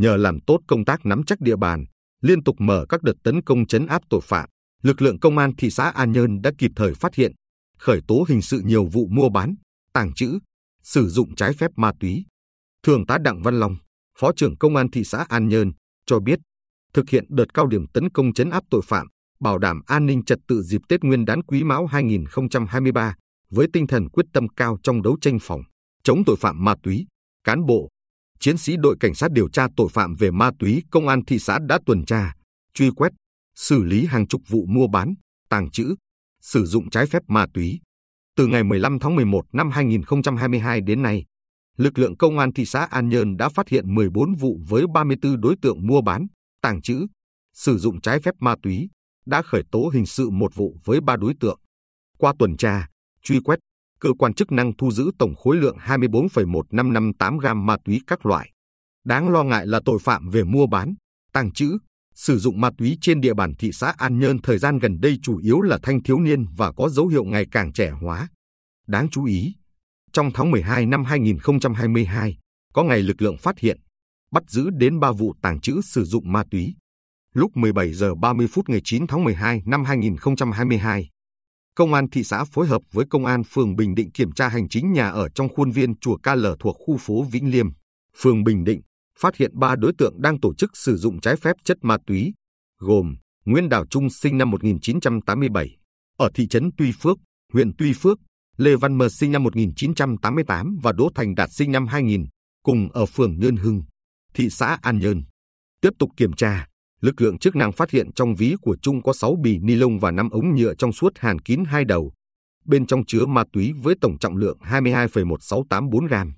Nhờ làm tốt công tác nắm chắc địa bàn, liên tục mở các đợt tấn công chấn áp tội phạm, lực lượng công an thị xã An Nhơn đã kịp thời phát hiện, khởi tố hình sự nhiều vụ mua bán, tàng trữ, sử dụng trái phép ma túy. Thường tá Đặng Văn Long, Phó trưởng Công an thị xã An Nhơn, cho biết, thực hiện đợt cao điểm tấn công chấn áp tội phạm, bảo đảm an ninh trật tự dịp Tết Nguyên đán Quý Mão 2023 với tinh thần quyết tâm cao trong đấu tranh phòng chống tội phạm ma túy, cán bộ, chiến sĩ đội cảnh sát điều tra tội phạm về ma túy công an thị xã đã tuần tra, truy quét, xử lý hàng chục vụ mua bán, tàng trữ, sử dụng trái phép ma túy. Từ ngày 15 tháng 11 năm 2022 đến nay, lực lượng công an thị xã An Nhơn đã phát hiện 14 vụ với 34 đối tượng mua bán, tàng trữ, sử dụng trái phép ma túy, đã khởi tố hình sự một vụ với ba đối tượng. Qua tuần tra, truy quét, cơ quan chức năng thu giữ tổng khối lượng 24,1558 gam ma túy các loại. Đáng lo ngại là tội phạm về mua bán, tàng trữ, sử dụng ma túy trên địa bàn thị xã An Nhơn thời gian gần đây chủ yếu là thanh thiếu niên và có dấu hiệu ngày càng trẻ hóa. Đáng chú ý, trong tháng 12 năm 2022, có ngày lực lượng phát hiện, bắt giữ đến 3 vụ tàng trữ sử dụng ma túy. Lúc 17 giờ 30 phút ngày 9 tháng 12 năm 2022, Công an thị xã phối hợp với Công an phường Bình Định kiểm tra hành chính nhà ở trong khuôn viên chùa Ca Lở thuộc khu phố Vĩnh Liêm, phường Bình Định, phát hiện ba đối tượng đang tổ chức sử dụng trái phép chất ma túy, gồm Nguyễn Đào Trung sinh năm 1987, ở thị trấn Tuy Phước, huyện Tuy Phước, Lê Văn Mờ sinh năm 1988 và Đỗ Thành Đạt sinh năm 2000, cùng ở phường Nhơn Hưng, thị xã An Nhơn. Tiếp tục kiểm tra, lực lượng chức năng phát hiện trong ví của Trung có 6 bì ni lông và 5 ống nhựa trong suốt hàn kín hai đầu. Bên trong chứa ma túy với tổng trọng lượng 22,1684 gram.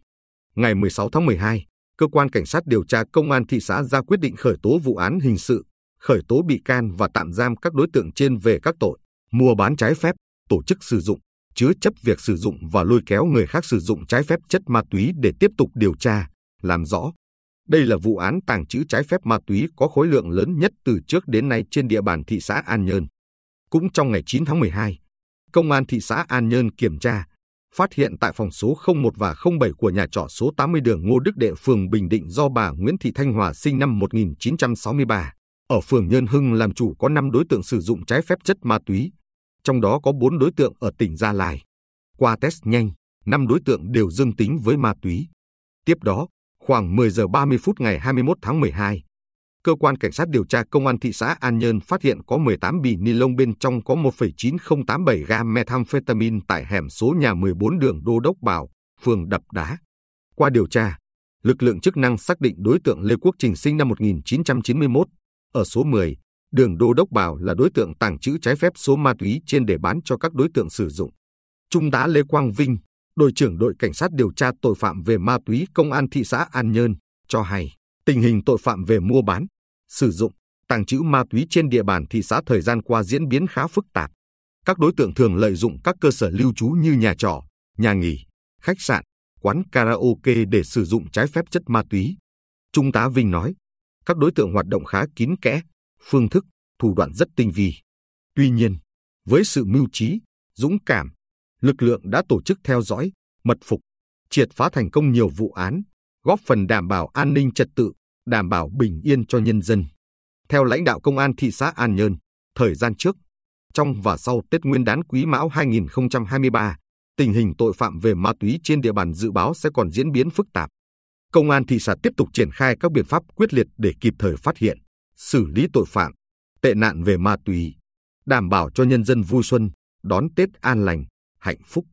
Ngày 16 tháng 12, cơ quan cảnh sát điều tra công an thị xã ra quyết định khởi tố vụ án hình sự, khởi tố bị can và tạm giam các đối tượng trên về các tội mua bán trái phép, tổ chức sử dụng, chứa chấp việc sử dụng và lôi kéo người khác sử dụng trái phép chất ma túy để tiếp tục điều tra, làm rõ. Đây là vụ án tàng trữ trái phép ma túy có khối lượng lớn nhất từ trước đến nay trên địa bàn thị xã An Nhơn. Cũng trong ngày 9 tháng 12, Công an thị xã An Nhơn kiểm tra, phát hiện tại phòng số 01 và 07 của nhà trọ số 80 đường Ngô Đức Đệ, phường Bình Định do bà Nguyễn Thị Thanh Hòa sinh năm 1963, ở phường Nhơn Hưng làm chủ có 5 đối tượng sử dụng trái phép chất ma túy, trong đó có 4 đối tượng ở tỉnh Gia Lai. Qua test nhanh, 5 đối tượng đều dương tính với ma túy. Tiếp đó, khoảng 10 giờ 30 phút ngày 21 tháng 12, cơ quan cảnh sát điều tra công an thị xã An Nhơn phát hiện có 18 bì ni lông bên trong có 1,9087 gam methamphetamine tại hẻm số nhà 14 đường Đô Đốc Bảo, phường Đập Đá. Qua điều tra, lực lượng chức năng xác định đối tượng Lê Quốc Trình sinh năm 1991, ở số 10, đường Đô Đốc Bảo là đối tượng tàng trữ trái phép số ma túy trên để bán cho các đối tượng sử dụng. Trung tá Lê Quang Vinh, đội trưởng đội cảnh sát điều tra tội phạm về ma túy công an thị xã An Nhơn, cho hay tình hình tội phạm về mua bán, sử dụng, tàng trữ ma túy trên địa bàn thị xã thời gian qua diễn biến khá phức tạp. Các đối tượng thường lợi dụng các cơ sở lưu trú như nhà trọ, nhà nghỉ, khách sạn, quán karaoke để sử dụng trái phép chất ma túy. Trung tá Vinh nói, các đối tượng hoạt động khá kín kẽ, phương thức, thủ đoạn rất tinh vi. Tuy nhiên, với sự mưu trí, dũng cảm, lực lượng đã tổ chức theo dõi, mật phục, triệt phá thành công nhiều vụ án, góp phần đảm bảo an ninh trật tự, đảm bảo bình yên cho nhân dân. Theo lãnh đạo công an thị xã An Nhơn, thời gian trước, trong và sau Tết Nguyên đán Quý Mão 2023, tình hình tội phạm về ma túy trên địa bàn dự báo sẽ còn diễn biến phức tạp. Công an thị xã tiếp tục triển khai các biện pháp quyết liệt để kịp thời phát hiện, xử lý tội phạm, tệ nạn về ma túy, đảm bảo cho nhân dân vui xuân, đón Tết an lành, hạnh phúc.